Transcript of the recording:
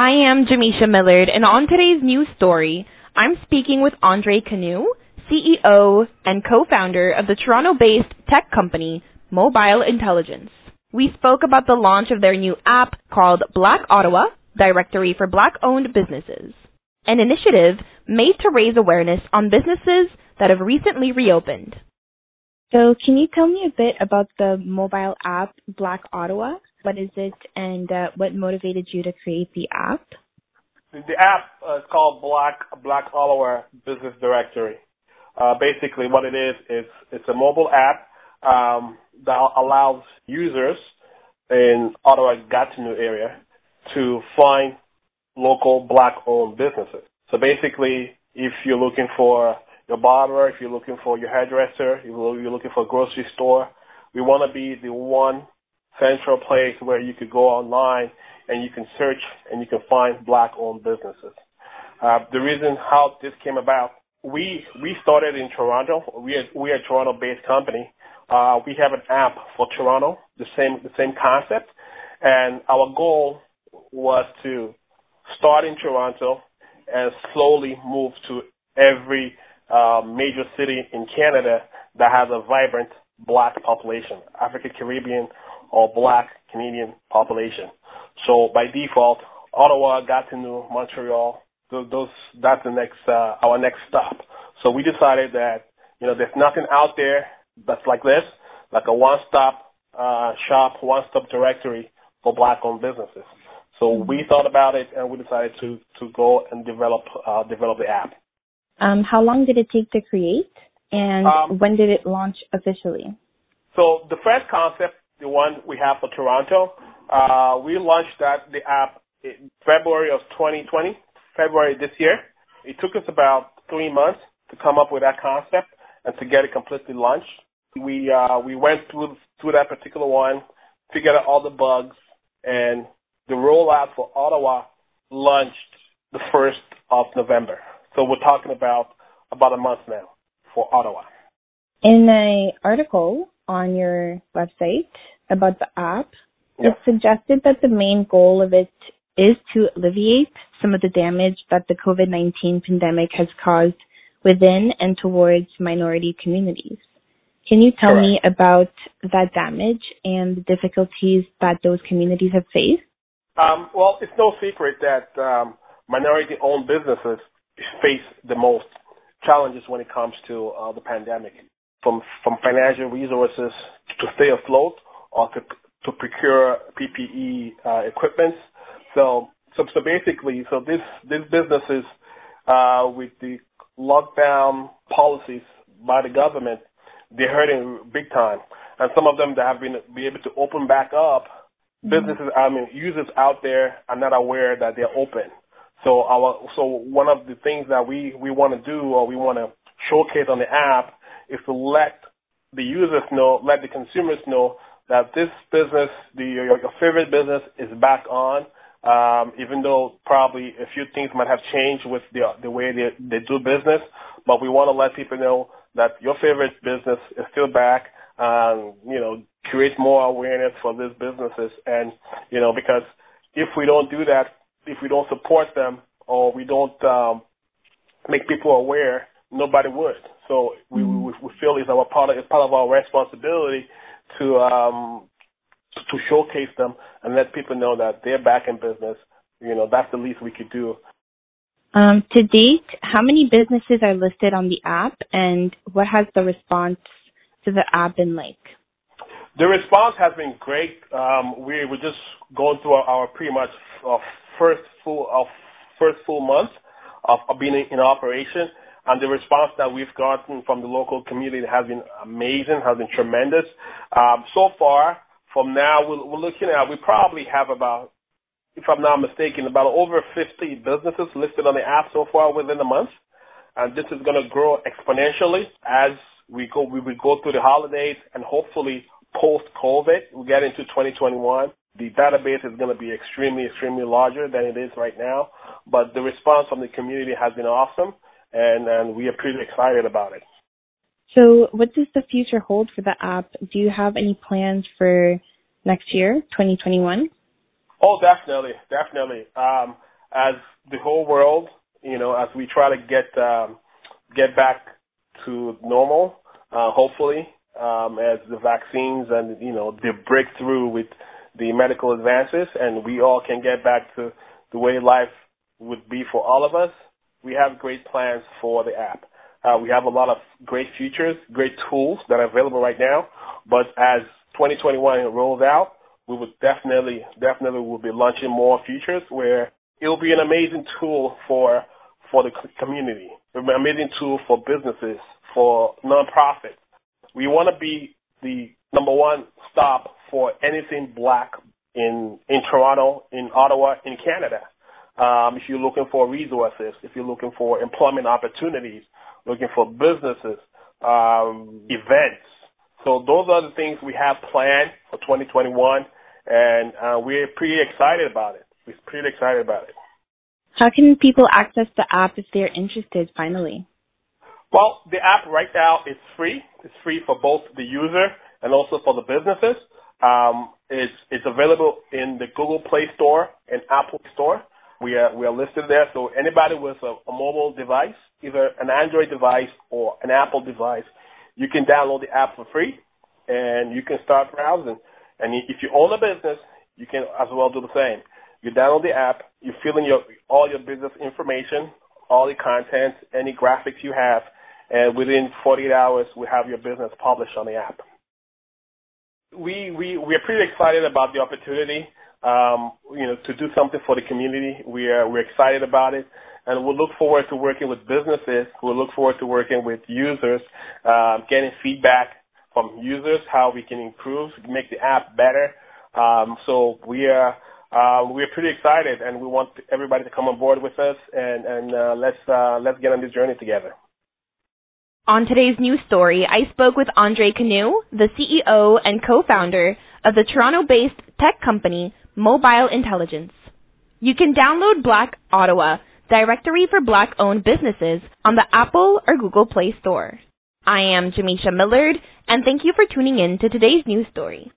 I am Jamisha Millard, and on today's news story, I'm speaking with Andre Canu, CEO and co-founder of the Toronto-based tech company Mobile Intelligence. We spoke about the launch of their new app called Black Ottawa, Directory for Black-owned businesses, an initiative made to raise awareness on businesses that have recently reopened. So, can you tell me a bit about the mobile app Black Ottawa? What is it, and uh, what motivated you to create the app? The app uh, is called Black Black Ottawa Business Directory. Uh, basically, what it is is it's a mobile app um, that allows users in Ottawa Gatineau area to find local black-owned businesses. So basically, if you're looking for your barber, if you're looking for your hairdresser, if you're looking for a grocery store, we want to be the one central place where you could go online and you can search and you can find black-owned businesses. Uh, the reason how this came about, we we started in Toronto. We are we are a Toronto-based company. Uh, we have an app for Toronto, the same the same concept, and our goal was to start in Toronto and slowly move to every uh, major city in Canada that has a vibrant black population, African Caribbean or black Canadian population. So by default, Ottawa, Gatineau, Montreal, those, those that's the next uh, our next stop. So we decided that you know there's nothing out there that's like this, like a one-stop uh, shop, one-stop directory for black-owned businesses. So we thought about it and we decided to to go and develop uh, develop the app. Um, how long did it take to create, and um, when did it launch officially? So the first concept, the one we have for Toronto, uh, we launched that the app in February of 2020, February this year. It took us about three months to come up with that concept and to get it completely launched. We uh, we went through through that particular one, figured out all the bugs, and the rollout for Ottawa launched the first of November. So we're talking about about a month now for Ottawa. In an article on your website about the app, yeah. it suggested that the main goal of it is to alleviate some of the damage that the COVID-19 pandemic has caused within and towards minority communities. Can you tell Correct. me about that damage and the difficulties that those communities have faced? Um, well, it's no secret that um, minority-owned businesses face the most challenges when it comes to uh, the pandemic, from from financial resources to stay afloat or to to procure PPE uh, equipment. So so so basically, so this these businesses uh, with the lockdown policies by the government, they're hurting big time, and some of them that have been be able to open back up. Mm-hmm. Businesses, I mean, users out there are not aware that they're open. So our so one of the things that we we want to do or we want to showcase on the app is to let the users know, let the consumers know that this business, the your, your favorite business, is back on. Um, even though probably a few things might have changed with the the way they they do business, but we want to let people know that your favorite business is still back. Um, you know, create more awareness for these businesses, and you know because if we don't do that, if we don't support them or we don't um, make people aware, nobody would. So we. We, we feel it's our part of, it's part of our responsibility to um, to showcase them and let people know that they're back in business. You know, that's the least we could do. Um, to date, how many businesses are listed on the app, and what has the response to the app been like? The response has been great. Um, we were just going through our, our pretty much uh, first full of first full month of, of being in, in operation, and the response that we've gotten from the local community has been amazing, has been tremendous. Um, so far, from now, we're, we're looking at we probably have about, if I'm not mistaken, about over 50 businesses listed on the app so far within a month, and this is going to grow exponentially as we go we will go through the holidays and hopefully post COVID we get into 2021 the database is going to be extremely, extremely larger than it is right now. But the response from the community has been awesome, and, and we are pretty excited about it. So, what does the future hold for the app? Do you have any plans for next year, 2021? Oh, definitely, definitely. Um, as the whole world, you know, as we try to get um, get back to normal, uh, hopefully, um, as the vaccines and you know the breakthrough with the medical advances, and we all can get back to the way life would be for all of us. We have great plans for the app. Uh, we have a lot of great features, great tools that are available right now. But as 2021 rolls out, we would definitely, definitely will be launching more features where it'll be an amazing tool for for the community, an amazing tool for businesses, for nonprofits. We want to be the number one stop for anything black in in Toronto, in Ottawa, in Canada. Um, if you're looking for resources, if you're looking for employment opportunities, looking for businesses, um, events. So those are the things we have planned for 2021, and uh, we're pretty excited about it. We're pretty excited about it. How can people access the app if they're interested finally? Well, the app right now is free. It's free for both the user and also for the businesses. Um, it's, it's available in the Google Play Store and Apple Store. We are, we are listed there. So anybody with a, a mobile device, either an Android device or an Apple device, you can download the app for free and you can start browsing. And if you own a business, you can as well do the same. You download the app, you fill in your, all your business information, all the content, any graphics you have, and within 48 hours, we have your business published on the app. We, we, we are pretty excited about the opportunity um, you know, to do something for the community. We are we're excited about it, and we'll look forward to working with businesses. We'll look forward to working with users, um, getting feedback from users how we can improve, make the app better. Um, so we are. Uh, we're pretty excited, and we want everybody to come on board with us, and, and uh, let's uh, let's get on this journey together. On today's news story, I spoke with Andre Canoe, the CEO and co-founder of the Toronto-based tech company Mobile Intelligence. You can download Black Ottawa, directory for black-owned businesses, on the Apple or Google Play Store. I am Jamisha Millard, and thank you for tuning in to today's news story.